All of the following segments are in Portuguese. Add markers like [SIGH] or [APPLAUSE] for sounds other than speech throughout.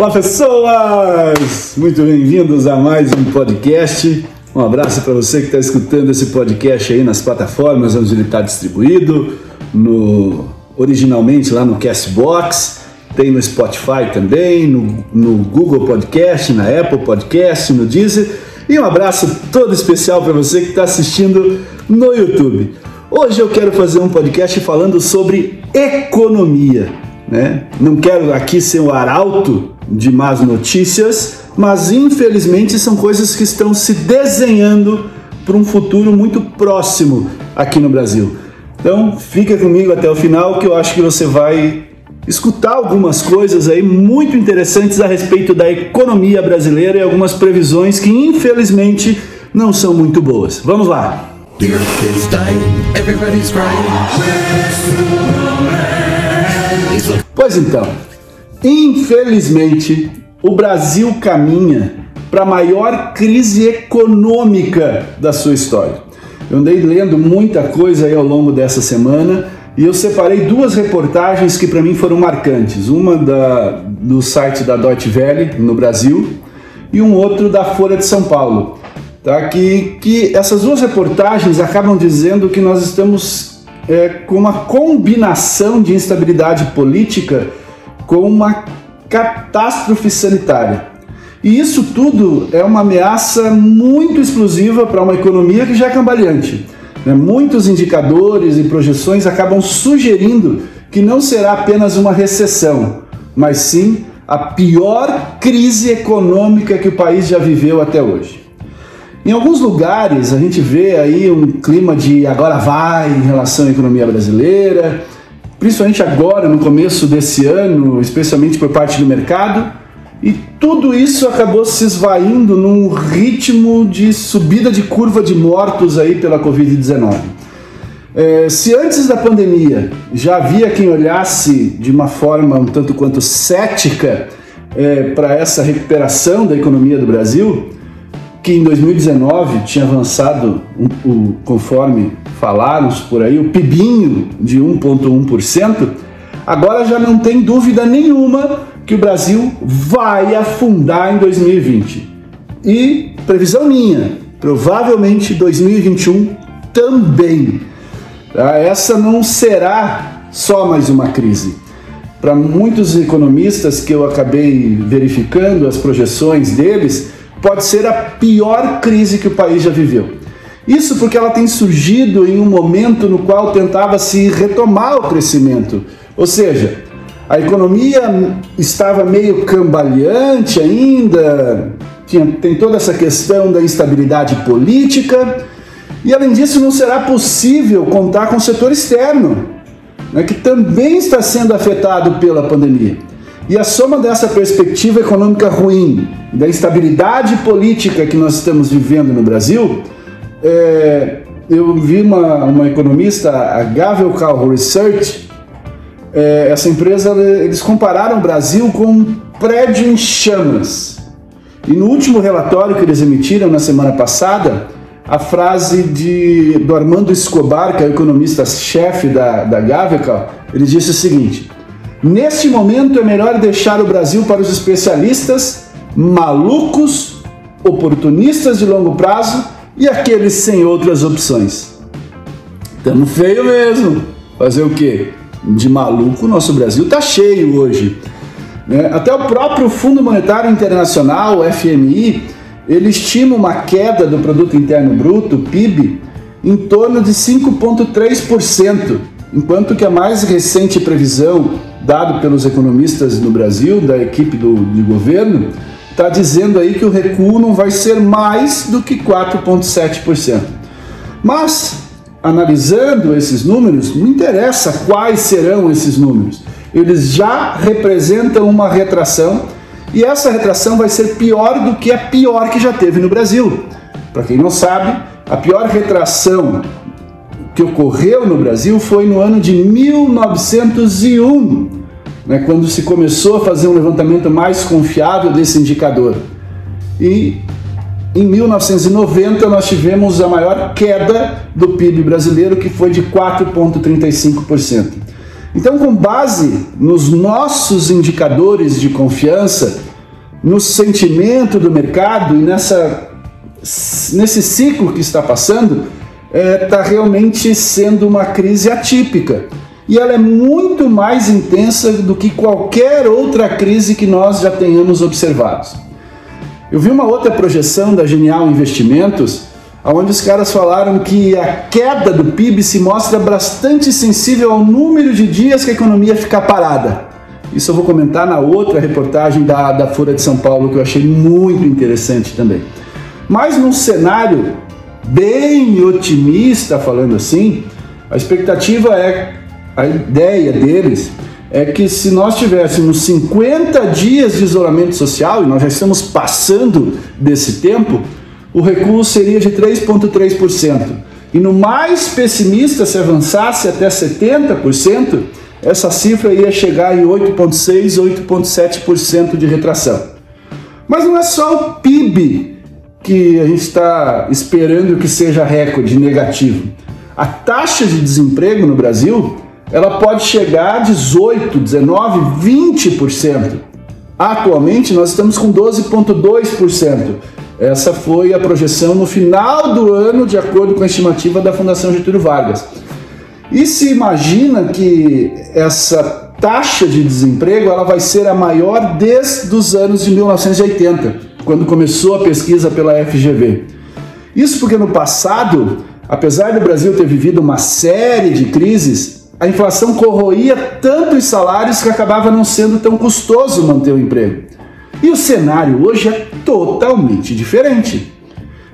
Olá, pessoas! Muito bem-vindos a mais um podcast. Um abraço para você que está escutando esse podcast aí nas plataformas onde ele está distribuído, no, originalmente lá no Castbox, tem no Spotify também, no, no Google Podcast, na Apple Podcast, no Deezer. E um abraço todo especial para você que está assistindo no YouTube. Hoje eu quero fazer um podcast falando sobre economia. Né? Não quero aqui ser o arauto de más notícias, mas infelizmente são coisas que estão se desenhando para um futuro muito próximo aqui no Brasil. Então fica comigo até o final que eu acho que você vai escutar algumas coisas aí muito interessantes a respeito da economia brasileira e algumas previsões que infelizmente não são muito boas. Vamos lá. Pois então, infelizmente o Brasil caminha para a maior crise econômica da sua história. Eu andei lendo muita coisa aí ao longo dessa semana e eu separei duas reportagens que para mim foram marcantes. Uma da, do site da Deutsche Welle no Brasil e um outro da Folha de São Paulo. Tá? Que, que essas duas reportagens acabam dizendo que nós estamos é, com uma combinação de instabilidade política com uma catástrofe sanitária. E isso tudo é uma ameaça muito explosiva para uma economia que já é cambaleante. Né? Muitos indicadores e projeções acabam sugerindo que não será apenas uma recessão, mas sim a pior crise econômica que o país já viveu até hoje. Em alguns lugares a gente vê aí um clima de agora vai em relação à economia brasileira, principalmente agora no começo desse ano, especialmente por parte do mercado, e tudo isso acabou se esvaindo num ritmo de subida de curva de mortos aí pela Covid-19. É, se antes da pandemia já havia quem olhasse de uma forma um tanto quanto cética é, para essa recuperação da economia do Brasil, que em 2019 tinha avançado, um, conforme falaram por aí, o PIBinho de 1,1%, agora já não tem dúvida nenhuma que o Brasil vai afundar em 2020. E previsão minha, provavelmente 2021 também. Tá? Essa não será só mais uma crise. Para muitos economistas que eu acabei verificando as projeções deles, pode ser a pior crise que o país já viveu. Isso porque ela tem surgido em um momento no qual tentava se retomar o crescimento. Ou seja, a economia estava meio cambaleante ainda, tinha, tem toda essa questão da instabilidade política, e além disso, não será possível contar com o setor externo, né, que também está sendo afetado pela pandemia. E a soma dessa perspectiva econômica ruim, da instabilidade política que nós estamos vivendo no Brasil, é, eu vi uma, uma economista, a Gavel Research, é, essa empresa, eles compararam o Brasil com um prédio em chamas. E no último relatório que eles emitiram na semana passada, a frase de, do Armando Escobar, que é o economista-chefe da, da Gavical, ele disse o seguinte: Neste momento é melhor deixar o Brasil para os especialistas, malucos, oportunistas de longo prazo e aqueles sem outras opções. Tamo feio mesmo. Fazer o quê? De maluco, nosso Brasil tá cheio hoje. Né? Até o próprio Fundo Monetário Internacional, FMI, ele estima uma queda do produto interno bruto, PIB, em torno de 5.3%, enquanto que a mais recente previsão dado pelos economistas no Brasil, da equipe do, de governo, está dizendo aí que o recuo não vai ser mais do que 4,7%. Mas, analisando esses números, não interessa quais serão esses números. Eles já representam uma retração e essa retração vai ser pior do que a pior que já teve no Brasil. Para quem não sabe, a pior retração que ocorreu no Brasil foi no ano de 1901, né, quando se começou a fazer um levantamento mais confiável desse indicador. E em 1990 nós tivemos a maior queda do PIB brasileiro, que foi de 4,35%. Então, com base nos nossos indicadores de confiança, no sentimento do mercado e nessa, nesse ciclo que está passando, está é, tá realmente sendo uma crise atípica. E ela é muito mais intensa do que qualquer outra crise que nós já tenhamos observado. Eu vi uma outra projeção da Genial Investimentos, onde os caras falaram que a queda do PIB se mostra bastante sensível ao número de dias que a economia fica parada. Isso eu vou comentar na outra reportagem da, da Folha de São Paulo, que eu achei muito interessante também. Mas num cenário bem otimista, falando assim, a expectativa é, a ideia deles é que se nós tivéssemos 50 dias de isolamento social, e nós já estamos passando desse tempo, o recuo seria de 3,3%. E no mais pessimista, se avançasse até 70%, essa cifra ia chegar em 8,6%, 8,7% de retração. Mas não é só o PIB que a gente está esperando que seja recorde negativo. A taxa de desemprego no Brasil ela pode chegar a 18, 19, 20%. Atualmente nós estamos com 12,2%. Essa foi a projeção no final do ano, de acordo com a estimativa da Fundação Getúlio Vargas. E se imagina que essa taxa de desemprego ela vai ser a maior desde os anos de 1980 quando começou a pesquisa pela FGV. Isso porque no passado, apesar do Brasil ter vivido uma série de crises, a inflação corroía tanto os salários que acabava não sendo tão custoso manter o emprego. E o cenário hoje é totalmente diferente.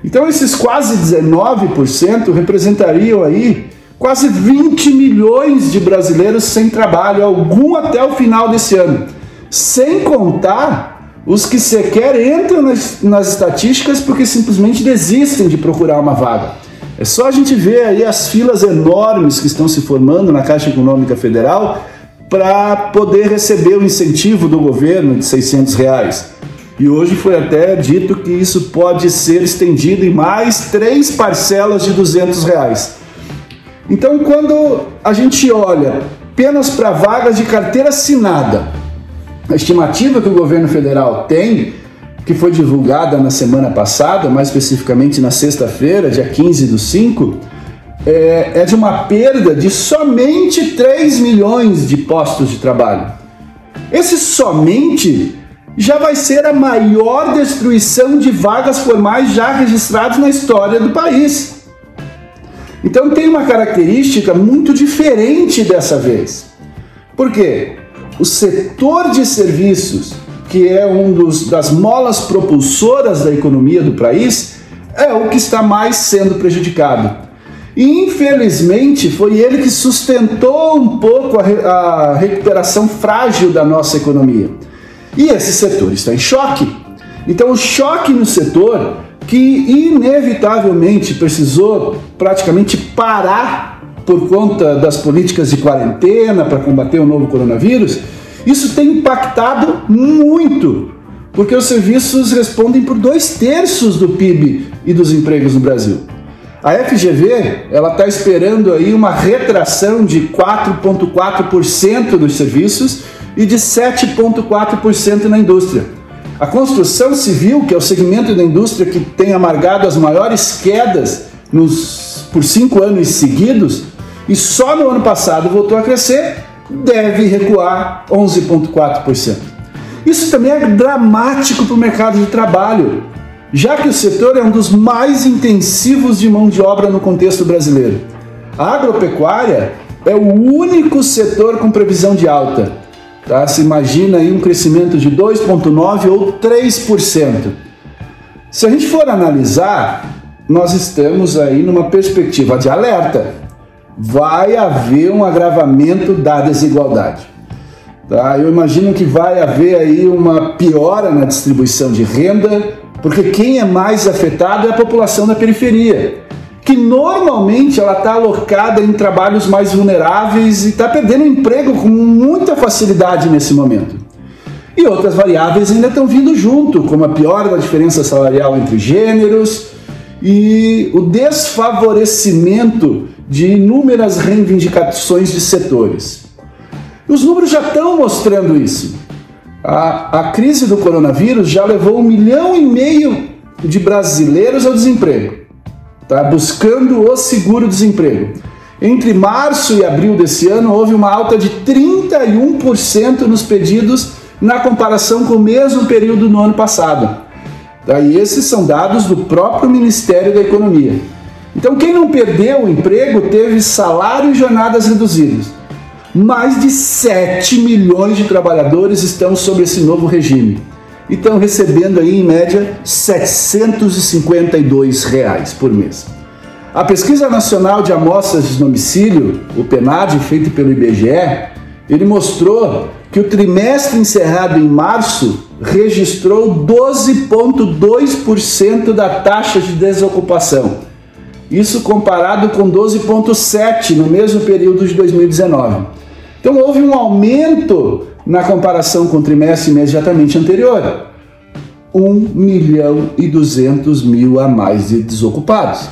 Então esses quase 19% representariam aí quase 20 milhões de brasileiros sem trabalho, algum até o final desse ano. Sem contar os que sequer entram nas, nas estatísticas porque simplesmente desistem de procurar uma vaga. É só a gente ver aí as filas enormes que estão se formando na Caixa Econômica Federal para poder receber o incentivo do governo de 600 reais. E hoje foi até dito que isso pode ser estendido em mais três parcelas de 200 reais. Então, quando a gente olha apenas para vagas de carteira assinada, a estimativa que o governo federal tem, que foi divulgada na semana passada, mais especificamente na sexta-feira, dia 15 do 5, é, é de uma perda de somente 3 milhões de postos de trabalho. Esse somente já vai ser a maior destruição de vagas formais já registradas na história do país. Então tem uma característica muito diferente dessa vez. Por quê? o setor de serviços, que é um dos, das molas propulsoras da economia do país, é o que está mais sendo prejudicado. E infelizmente foi ele que sustentou um pouco a, a recuperação frágil da nossa economia. E esse setor está em choque. Então, o choque no setor, que inevitavelmente precisou praticamente parar por conta das políticas de quarentena para combater o novo coronavírus, isso tem impactado muito, porque os serviços respondem por dois terços do PIB e dos empregos no Brasil. A FGV ela está esperando aí uma retração de 4,4% dos serviços e de 7,4% na indústria. A construção civil, que é o segmento da indústria que tem amargado as maiores quedas nos, por cinco anos seguidos, e só no ano passado voltou a crescer, deve recuar 11,4%. Isso também é dramático para o mercado de trabalho, já que o setor é um dos mais intensivos de mão de obra no contexto brasileiro. A agropecuária é o único setor com previsão de alta. Tá? Se imagina aí um crescimento de 2,9% ou 3%. Se a gente for analisar, nós estamos aí numa perspectiva de alerta vai haver um agravamento da desigualdade. Tá? Eu imagino que vai haver aí uma piora na distribuição de renda, porque quem é mais afetado é a população da periferia, que normalmente ela está alocada em trabalhos mais vulneráveis e está perdendo emprego com muita facilidade nesse momento. E outras variáveis ainda estão vindo junto, como a piora da diferença salarial entre gêneros e o desfavorecimento de inúmeras reivindicações de setores. Os números já estão mostrando isso. A, a crise do coronavírus já levou um milhão e meio de brasileiros ao desemprego, tá? buscando o seguro-desemprego. Entre março e abril desse ano, houve uma alta de 31% nos pedidos na comparação com o mesmo período no ano passado. Tá? E esses são dados do próprio Ministério da Economia. Então, quem não perdeu o emprego teve salário e jornadas reduzidas. Mais de 7 milhões de trabalhadores estão sob esse novo regime e estão recebendo aí em média 752 reais por mês. A Pesquisa Nacional de Amostras de Domicílio, o PNAD, feito pelo IBGE, ele mostrou que o trimestre encerrado em março registrou 12,2% da taxa de desocupação. Isso comparado com 12,7% no mesmo período de 2019. Então houve um aumento na comparação com o trimestre imediatamente anterior. 1 milhão e 200 mil a mais de desocupados.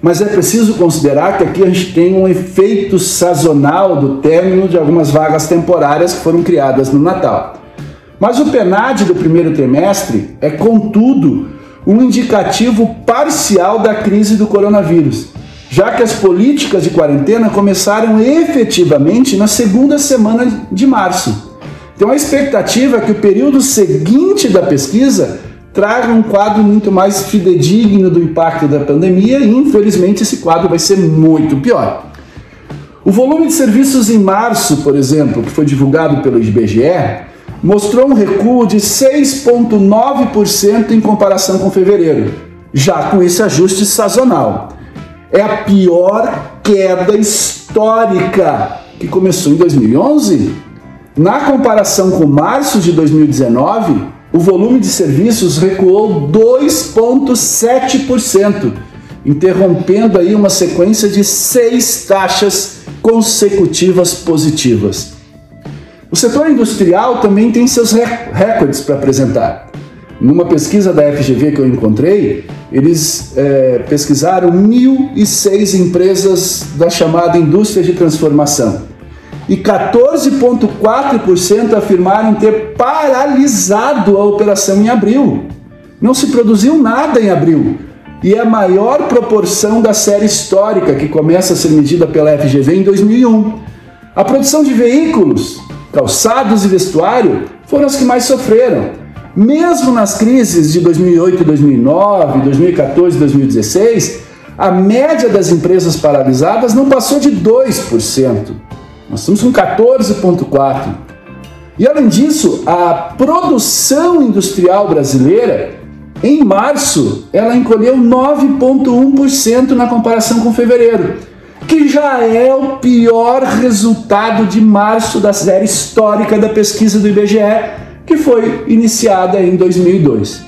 Mas é preciso considerar que aqui a gente tem um efeito sazonal do término de algumas vagas temporárias que foram criadas no Natal. Mas o PNAD do primeiro trimestre é, contudo, um indicativo parcial da crise do coronavírus, já que as políticas de quarentena começaram efetivamente na segunda semana de março. Então a expectativa é que o período seguinte da pesquisa traga um quadro muito mais fidedigno do impacto da pandemia e infelizmente esse quadro vai ser muito pior. O volume de serviços em março, por exemplo, que foi divulgado pelo IBGE, mostrou um recuo de 6,9% em comparação com fevereiro, já com esse ajuste sazonal. É a pior queda histórica que começou em 2011. Na comparação com março de 2019, o volume de serviços recuou 2,7%, interrompendo aí uma sequência de seis taxas consecutivas positivas. O setor industrial também tem seus recordes para apresentar. Numa pesquisa da FGV que eu encontrei, eles é, pesquisaram 1.006 empresas da chamada indústria de transformação. E 14,4% afirmaram ter paralisado a operação em abril. Não se produziu nada em abril. E é a maior proporção da série histórica que começa a ser medida pela FGV em 2001. A produção de veículos calçados e vestuário foram as que mais sofreram. Mesmo nas crises de 2008, 2009, 2014 e 2016, a média das empresas paralisadas não passou de 2%. Nós estamos com 14,4%. E além disso, a produção industrial brasileira, em março, ela encolheu 9,1% na comparação com fevereiro que já é o pior resultado de março da série histórica da pesquisa do IBGE, que foi iniciada em 2002.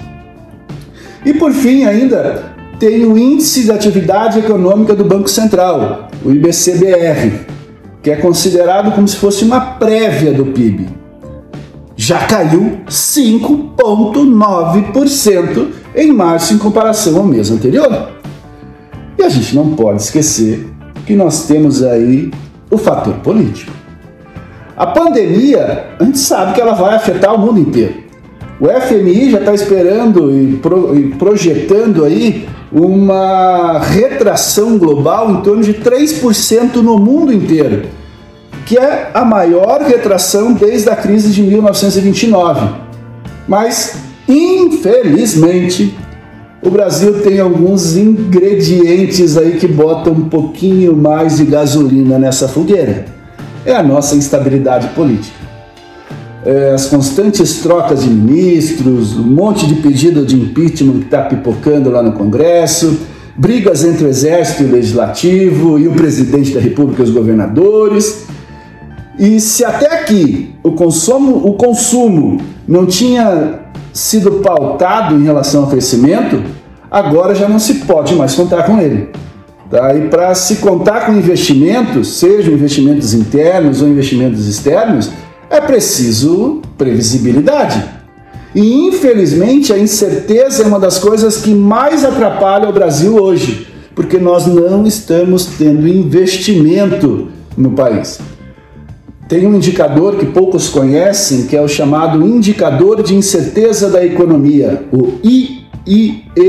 E por fim, ainda tem o Índice de Atividade Econômica do Banco Central, o IBCBR, que é considerado como se fosse uma prévia do PIB. Já caiu 5,9% em março em comparação ao mês anterior. E a gente não pode esquecer que nós temos aí o fator político. A pandemia, a gente sabe que ela vai afetar o mundo inteiro. O FMI já está esperando e, pro, projetando aí uma retração global em torno de 3% no mundo inteiro, que é a maior retração desde a crise de 1929. Mas, infelizmente, o Brasil tem alguns ingredientes aí que botam um pouquinho mais de gasolina nessa fogueira. É a nossa instabilidade política. É, as constantes trocas de ministros, um monte de pedido de impeachment que está pipocando lá no Congresso, brigas entre o Exército e o Legislativo e o presidente da República e os governadores. E se até aqui o consumo, o consumo não tinha sido pautado em relação ao crescimento, agora já não se pode mais contar com ele. Tá? E para se contar com investimentos, sejam investimentos internos ou investimentos externos, é preciso previsibilidade. E infelizmente a incerteza é uma das coisas que mais atrapalha o Brasil hoje, porque nós não estamos tendo investimento no país. Tem um indicador que poucos conhecem, que é o chamado Indicador de Incerteza da Economia, o IIEBR.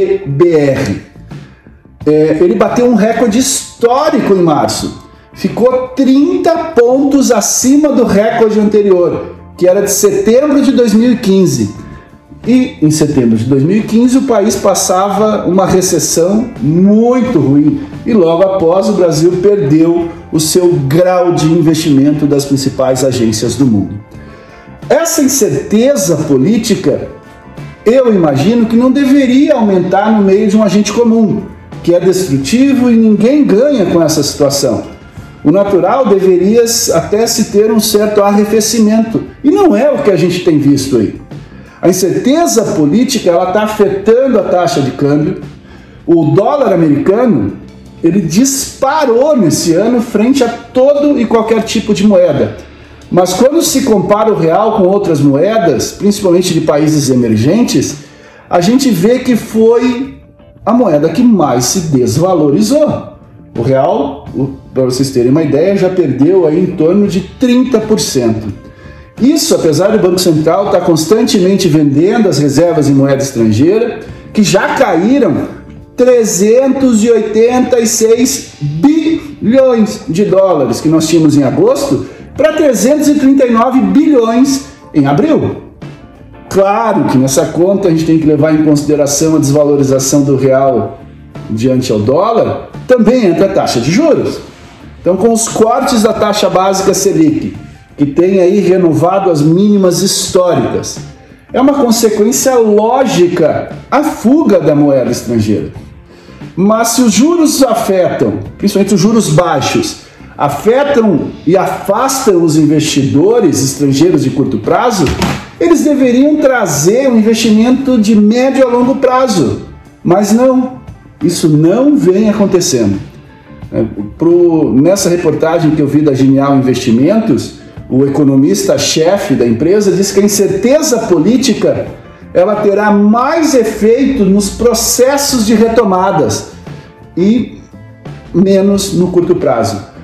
É, ele bateu um recorde histórico em março. Ficou 30 pontos acima do recorde anterior, que era de setembro de 2015. E em setembro de 2015 o país passava uma recessão muito ruim e logo após o Brasil perdeu o seu grau de investimento das principais agências do mundo. Essa incerteza política, eu imagino que não deveria aumentar no meio de um agente comum, que é destrutivo e ninguém ganha com essa situação. O natural deveria até se ter um certo arrefecimento, e não é o que a gente tem visto aí. A incerteza política ela está afetando a taxa de câmbio. O dólar americano ele disparou nesse ano frente a todo e qualquer tipo de moeda. Mas quando se compara o real com outras moedas, principalmente de países emergentes, a gente vê que foi a moeda que mais se desvalorizou. O real, para vocês terem uma ideia, já perdeu aí em torno de 30%. Isso, apesar do Banco Central estar constantemente vendendo as reservas em moeda estrangeira, que já caíram 386 bilhões de dólares que nós tínhamos em agosto para 339 bilhões em abril. Claro que nessa conta a gente tem que levar em consideração a desvalorização do real diante ao dólar, também entra a taxa de juros. Então, com os cortes da taxa básica Selic, que tem aí renovado as mínimas históricas. É uma consequência lógica a fuga da moeda estrangeira. Mas se os juros afetam, principalmente os juros baixos, afetam e afastam os investidores estrangeiros de curto prazo, eles deveriam trazer um investimento de médio a longo prazo. Mas não, isso não vem acontecendo. Nessa reportagem que eu vi da Genial Investimentos, o economista-chefe da empresa, diz que a incerteza política ela terá mais efeito nos processos de retomadas e menos no curto prazo.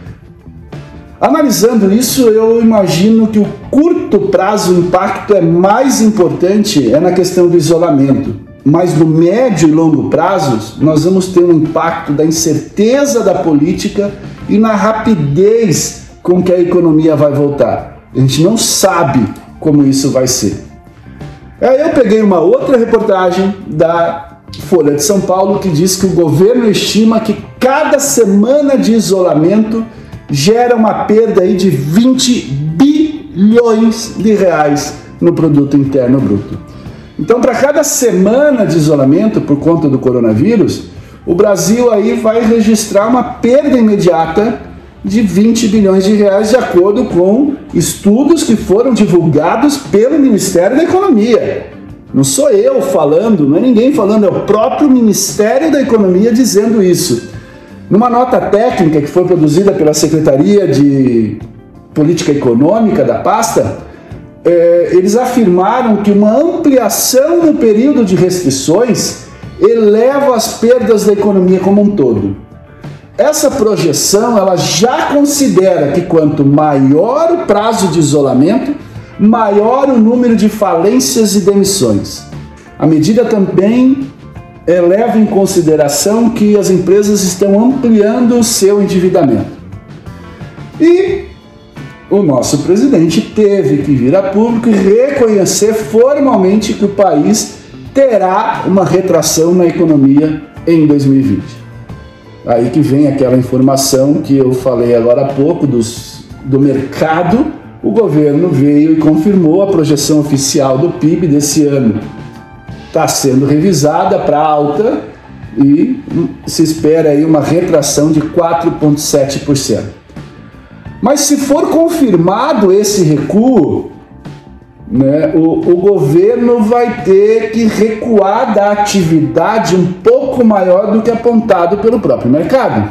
Analisando isso, eu imagino que o curto prazo o impacto é mais importante é na questão do isolamento. Mas no médio e longo prazos, nós vamos ter um impacto da incerteza da política e na rapidez com que a economia vai voltar. A gente não sabe como isso vai ser. Aí eu peguei uma outra reportagem da Folha de São Paulo que diz que o governo estima que cada semana de isolamento gera uma perda aí de 20 bilhões de reais no produto interno bruto. Então, para cada semana de isolamento por conta do coronavírus, o Brasil aí vai registrar uma perda imediata de 20 bilhões de reais, de acordo com estudos que foram divulgados pelo Ministério da Economia. Não sou eu falando, não é ninguém falando, é o próprio Ministério da Economia dizendo isso. Numa nota técnica que foi produzida pela Secretaria de Política Econômica da pasta, é, eles afirmaram que uma ampliação no período de restrições eleva as perdas da economia como um todo. Essa projeção ela já considera que quanto maior o prazo de isolamento, maior o número de falências e demissões. A medida também leva em consideração que as empresas estão ampliando o seu endividamento. E o nosso presidente teve que vir a público e reconhecer formalmente que o país terá uma retração na economia em 2020. Aí que vem aquela informação que eu falei agora há pouco dos, do mercado. O governo veio e confirmou a projeção oficial do PIB desse ano. Está sendo revisada para alta e se espera aí uma retração de 4,7%. Mas se for confirmado esse recuo, né, o, o governo vai ter que recuar da atividade um pouco maior do que apontado pelo próprio mercado.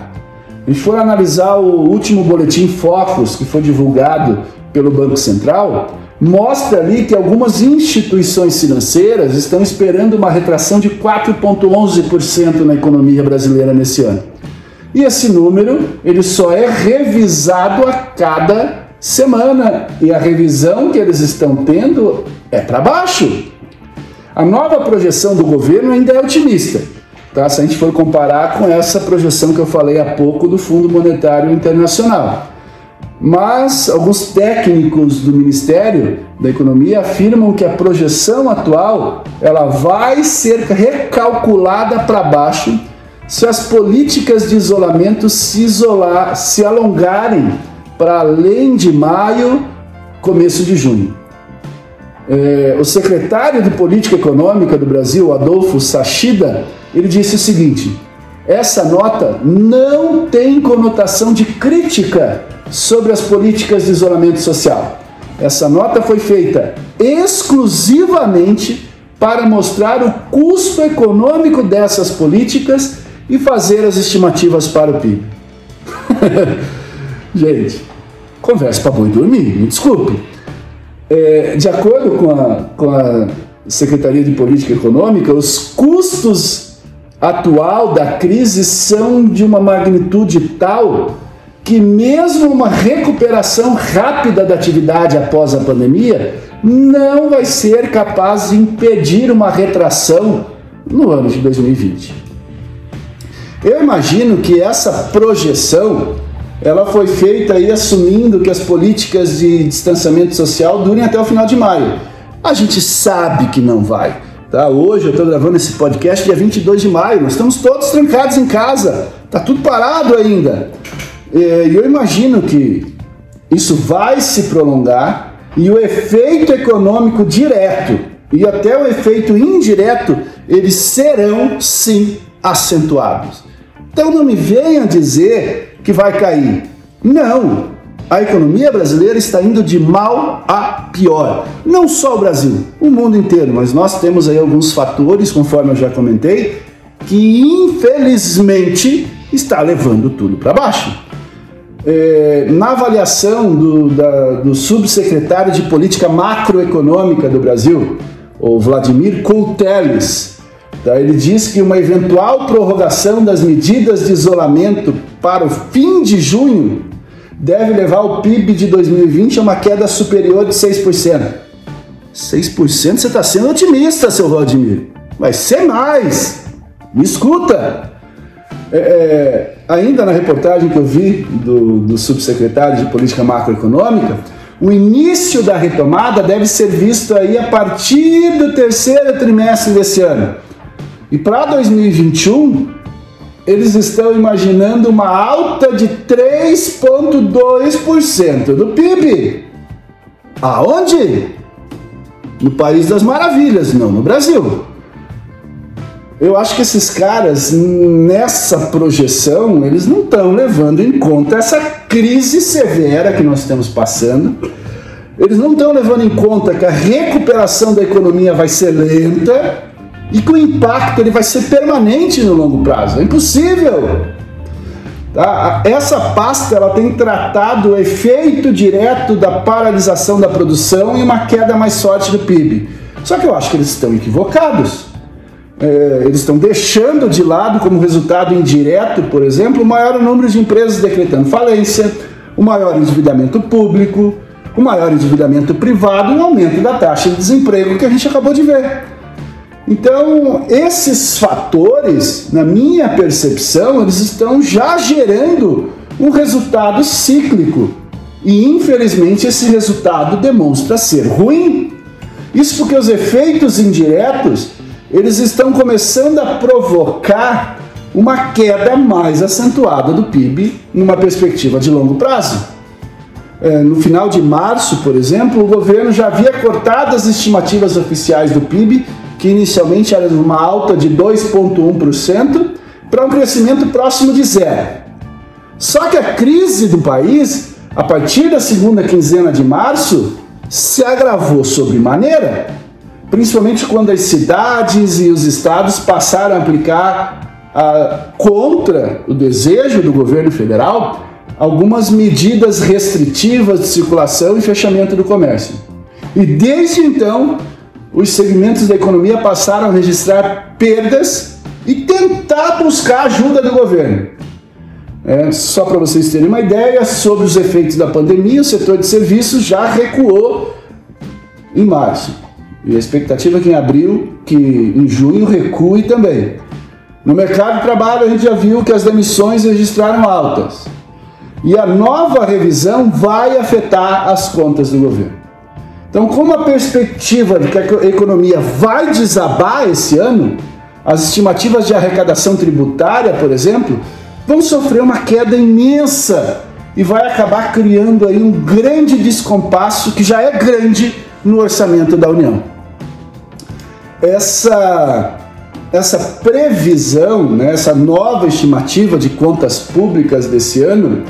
A gente for analisar o último boletim Focus, que foi divulgado pelo Banco Central, mostra ali que algumas instituições financeiras estão esperando uma retração de 4,11% na economia brasileira nesse ano. E esse número ele só é revisado a cada semana e a revisão que eles estão tendo é para baixo. A nova projeção do governo ainda é otimista, tá? se a gente for comparar com essa projeção que eu falei há pouco do Fundo Monetário Internacional. Mas alguns técnicos do Ministério da Economia afirmam que a projeção atual ela vai ser recalculada para baixo se as políticas de isolamento se isolar, se alongarem para além de maio, começo de junho. É, o secretário de Política Econômica do Brasil, Adolfo Sachida, ele disse o seguinte: essa nota não tem conotação de crítica sobre as políticas de isolamento social. Essa nota foi feita exclusivamente para mostrar o custo econômico dessas políticas e fazer as estimativas para o PIB. [LAUGHS] Gente, conversa para boi dormir, me desculpe. É, de acordo com a, com a Secretaria de Política Econômica, os custos atual da crise são de uma magnitude tal que mesmo uma recuperação rápida da atividade após a pandemia não vai ser capaz de impedir uma retração no ano de 2020. Eu imagino que essa projeção ela foi feita aí assumindo que as políticas de distanciamento social durem até o final de maio. A gente sabe que não vai. Tá? Hoje eu estou gravando esse podcast dia 22 de maio, nós estamos todos trancados em casa, tá tudo parado ainda. É, e eu imagino que isso vai se prolongar e o efeito econômico direto e até o efeito indireto, eles serão sim acentuados. Então não me venham dizer que vai cair. Não! A economia brasileira está indo de mal a pior. Não só o Brasil, o mundo inteiro, mas nós temos aí alguns fatores, conforme eu já comentei, que infelizmente está levando tudo para baixo. É, na avaliação do, da, do subsecretário de Política Macroeconômica do Brasil, o Vladimir Couteles, tá, ele diz que uma eventual prorrogação das medidas de isolamento para o fim de junho deve levar o PIB de 2020 a uma queda superior de 6%. 6% você está sendo otimista, seu Vladimir. Vai ser mais. Me escuta. É, é, ainda na reportagem que eu vi do, do subsecretário de Política Macroeconômica, o início da retomada deve ser visto aí a partir do terceiro trimestre desse ano. E para 2021, eles estão imaginando uma alta de 3,2% do PIB. Aonde? No País das Maravilhas, não no Brasil. Eu acho que esses caras, nessa projeção, eles não estão levando em conta essa crise severa que nós estamos passando. Eles não estão levando em conta que a recuperação da economia vai ser lenta e que o impacto ele vai ser permanente no longo prazo. É impossível. Tá? Essa pasta ela tem tratado o efeito direto da paralisação da produção e uma queda mais forte do PIB. Só que eu acho que eles estão equivocados é, eles estão deixando de lado, como resultado indireto, por exemplo, o maior número de empresas decretando falência, o maior endividamento público, o maior endividamento privado um aumento da taxa de desemprego que a gente acabou de ver. Então, esses fatores, na minha percepção, eles estão já gerando um resultado cíclico. E infelizmente esse resultado demonstra ser ruim. Isso porque os efeitos indiretos eles estão começando a provocar uma queda mais acentuada do PIB numa perspectiva de longo prazo. É, no final de março, por exemplo, o governo já havia cortado as estimativas oficiais do PIB, que inicialmente era uma alta de 2,1%, para um crescimento próximo de zero. Só que a crise do país, a partir da segunda quinzena de março, se agravou sobremaneira principalmente quando as cidades e os estados passaram a aplicar a, contra o desejo do governo federal algumas medidas restritivas de circulação e fechamento do comércio. E desde então, os segmentos da economia passaram a registrar perdas e tentar buscar ajuda do governo. É, só para vocês terem uma ideia, sobre os efeitos da pandemia, o setor de serviços já recuou em março. E a expectativa é que em abril, que em junho recue também. No mercado de trabalho, a gente já viu que as demissões registraram altas. E a nova revisão vai afetar as contas do governo. Então, como a perspectiva de que a economia vai desabar esse ano, as estimativas de arrecadação tributária, por exemplo, vão sofrer uma queda imensa e vai acabar criando aí um grande descompasso que já é grande no orçamento da União. Essa essa previsão, né, essa nova estimativa de contas públicas desse ano,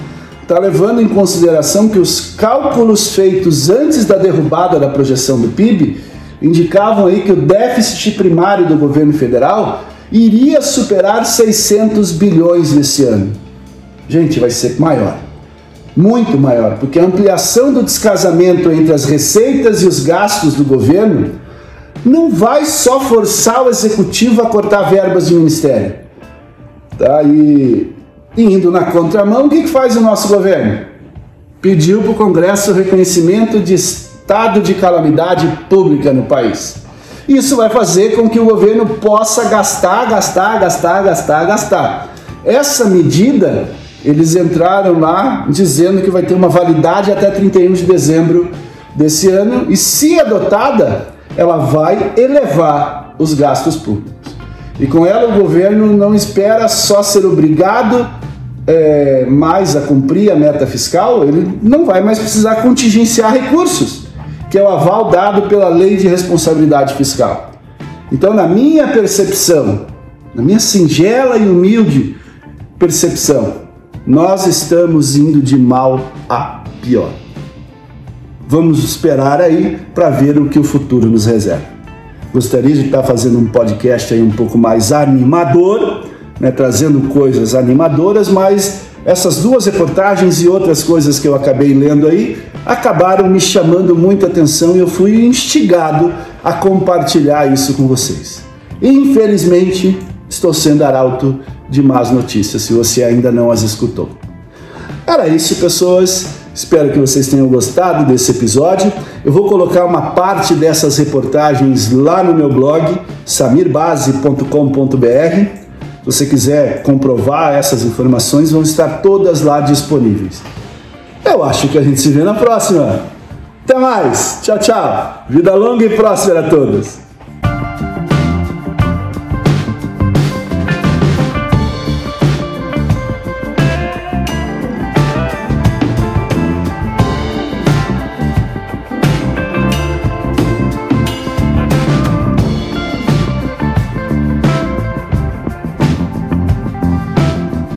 está levando em consideração que os cálculos feitos antes da derrubada da projeção do PIB indicavam aí que o déficit primário do governo federal iria superar 600 bilhões nesse ano. Gente, vai ser maior. Muito maior, porque a ampliação do descasamento entre as receitas e os gastos do governo não vai só forçar o executivo a cortar verbas de ministério. Tá? E, indo na contramão, o que, que faz o nosso governo? Pediu para o Congresso o reconhecimento de estado de calamidade pública no país. Isso vai fazer com que o governo possa gastar, gastar, gastar, gastar, gastar. Essa medida, eles entraram lá dizendo que vai ter uma validade até 31 de dezembro desse ano e, se adotada, ela vai elevar os gastos públicos. E com ela o governo não espera só ser obrigado é, mais a cumprir a meta fiscal, ele não vai mais precisar contingenciar recursos, que é o aval dado pela lei de responsabilidade fiscal. Então, na minha percepção, na minha singela e humilde percepção, nós estamos indo de mal a pior. Vamos esperar aí para ver o que o futuro nos reserva. Gostaria de estar fazendo um podcast aí um pouco mais animador, né, trazendo coisas animadoras, mas essas duas reportagens e outras coisas que eu acabei lendo aí acabaram me chamando muita atenção e eu fui instigado a compartilhar isso com vocês. Infelizmente, estou sendo arauto de más notícias, se você ainda não as escutou. Era isso, pessoas. Espero que vocês tenham gostado desse episódio. Eu vou colocar uma parte dessas reportagens lá no meu blog, samirbase.com.br. Se você quiser comprovar essas informações, vão estar todas lá disponíveis. Eu acho que a gente se vê na próxima. Até mais. Tchau, tchau. Vida longa e próspera a todos.